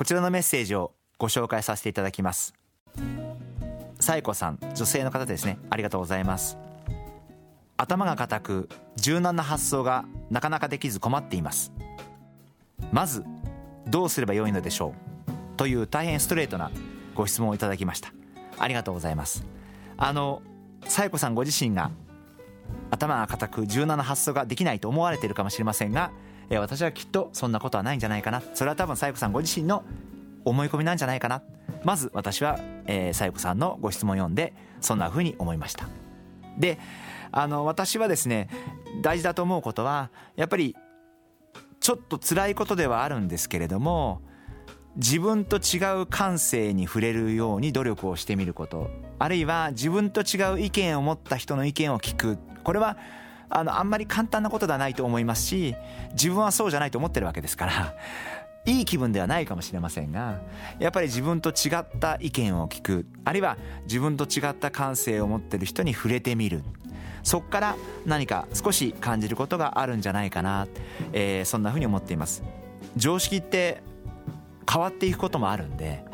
こちらのメッセージをご紹介させていただきます。さえこさん女性の方ですね。ありがとうございます。頭が固く柔軟な発想がなかなかできず困っています。まずどうすればよいのでしょう？という大変ストレートなご質問をいただきました。ありがとうございます。あのさえこさんご自身が頭が固く柔軟な発想ができないと思われているかもしれませんがえ私はきっとそんなことはないんじゃないかな。それは多分さゆこさんご自身の思い込みなんじゃないかな。まず私はさゆこさんのご質問を読んでそんなふうに思いました。であの私はですね大事だと思うことはやっぱりちょっと辛いことではあるんですけれども自分と違う感性に触れるように努力をしてみること。あるいは自分と違う意見を持った人の意見を聞く。これはあのあんまり簡単なことではないと思いますし自分はそうじゃないと思ってるわけですから いい気分ではないかもしれませんがやっぱり自分と違った意見を聞くあるいは自分と違った感性を持ってる人に触れてみる。そこから何か少し感じることがあるんじゃないかな、えー、そんなふうに思っています。常識って変わっていくこともあるんで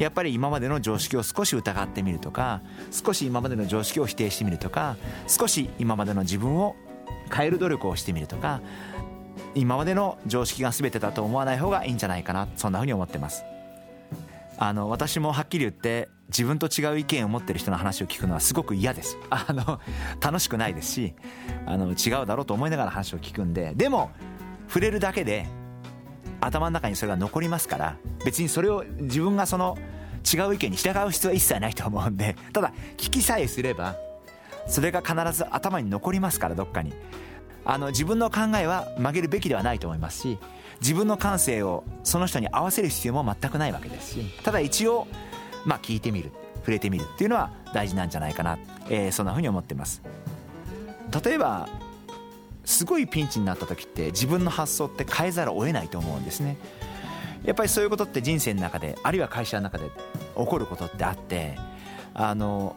やっぱり今までの常識を少し疑ってみるとか少し今までの常識を否定してみるとか少し今までの自分を変える努力をしてみるとか今までの常識が全てだと思わない方がいいんじゃないかなそんなふうに思ってます。あの私もはっきり言って自分と違う意見を持ってる人の話を聞くのはすごく嫌です。あの楽しくないですしあの違うだろうと思いながら話を聞くんででも触れるだけで頭の中にそれが残りますから別にそれを自分がその違う意見に従う必要は一切ないと思うんでただ聞きさえすればそれが必ず頭に残りますからどっかに。あの自分の考えは曲げるべきではないと思いますし自分の感性をその人に合わせる必要も全くないわけですしただ一応まあ聞いてみる触れてみるっていうのは大事なんじゃないかな、えー、そんなふうに思ってます。例えばすごいピンチになった時って自分の発想って変えざるを得ないと思うんですね。やっぱりそういうことって人生の中であるいは会社の中で起こることってあってあの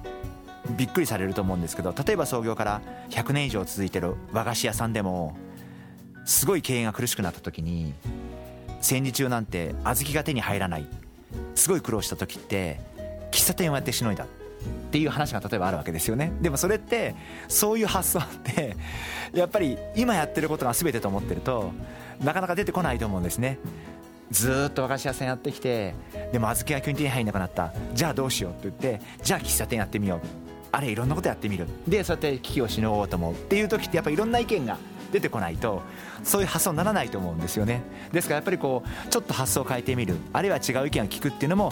びっくりされると思うんですけど例えば創業から100年以上続いてる和菓子屋さんでもすごい経営が苦しくなった時に戦時中なんて小豆が手に入らないすごい苦労した時って喫茶店をやってしのいだ。っていう話が例えばあるわけですよね。でもそれってそういう発想ってやっぱり今やってることが全てと思ってるとなかなか出てこないと思うんですね。ずっと和菓子屋さんやってきてでも小豆が急に手に入んなくなった。じゃあどうしようって言ってじゃあ喫茶店やってみよう。あれいろんなことやってみる。でそうやって危機をしのごうと思う。っていう時ってやっぱりいろんな意見が出てこないとそういう発想にならないと思うんですよね。ですからやっぱりこうちょっと発想を変えてみる。あるいは違う意見を聞くっていうのも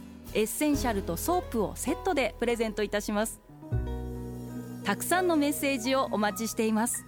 エッセンシャルとソープをセットでプレゼントいたします。たくさんのメッセージをお待ちしています。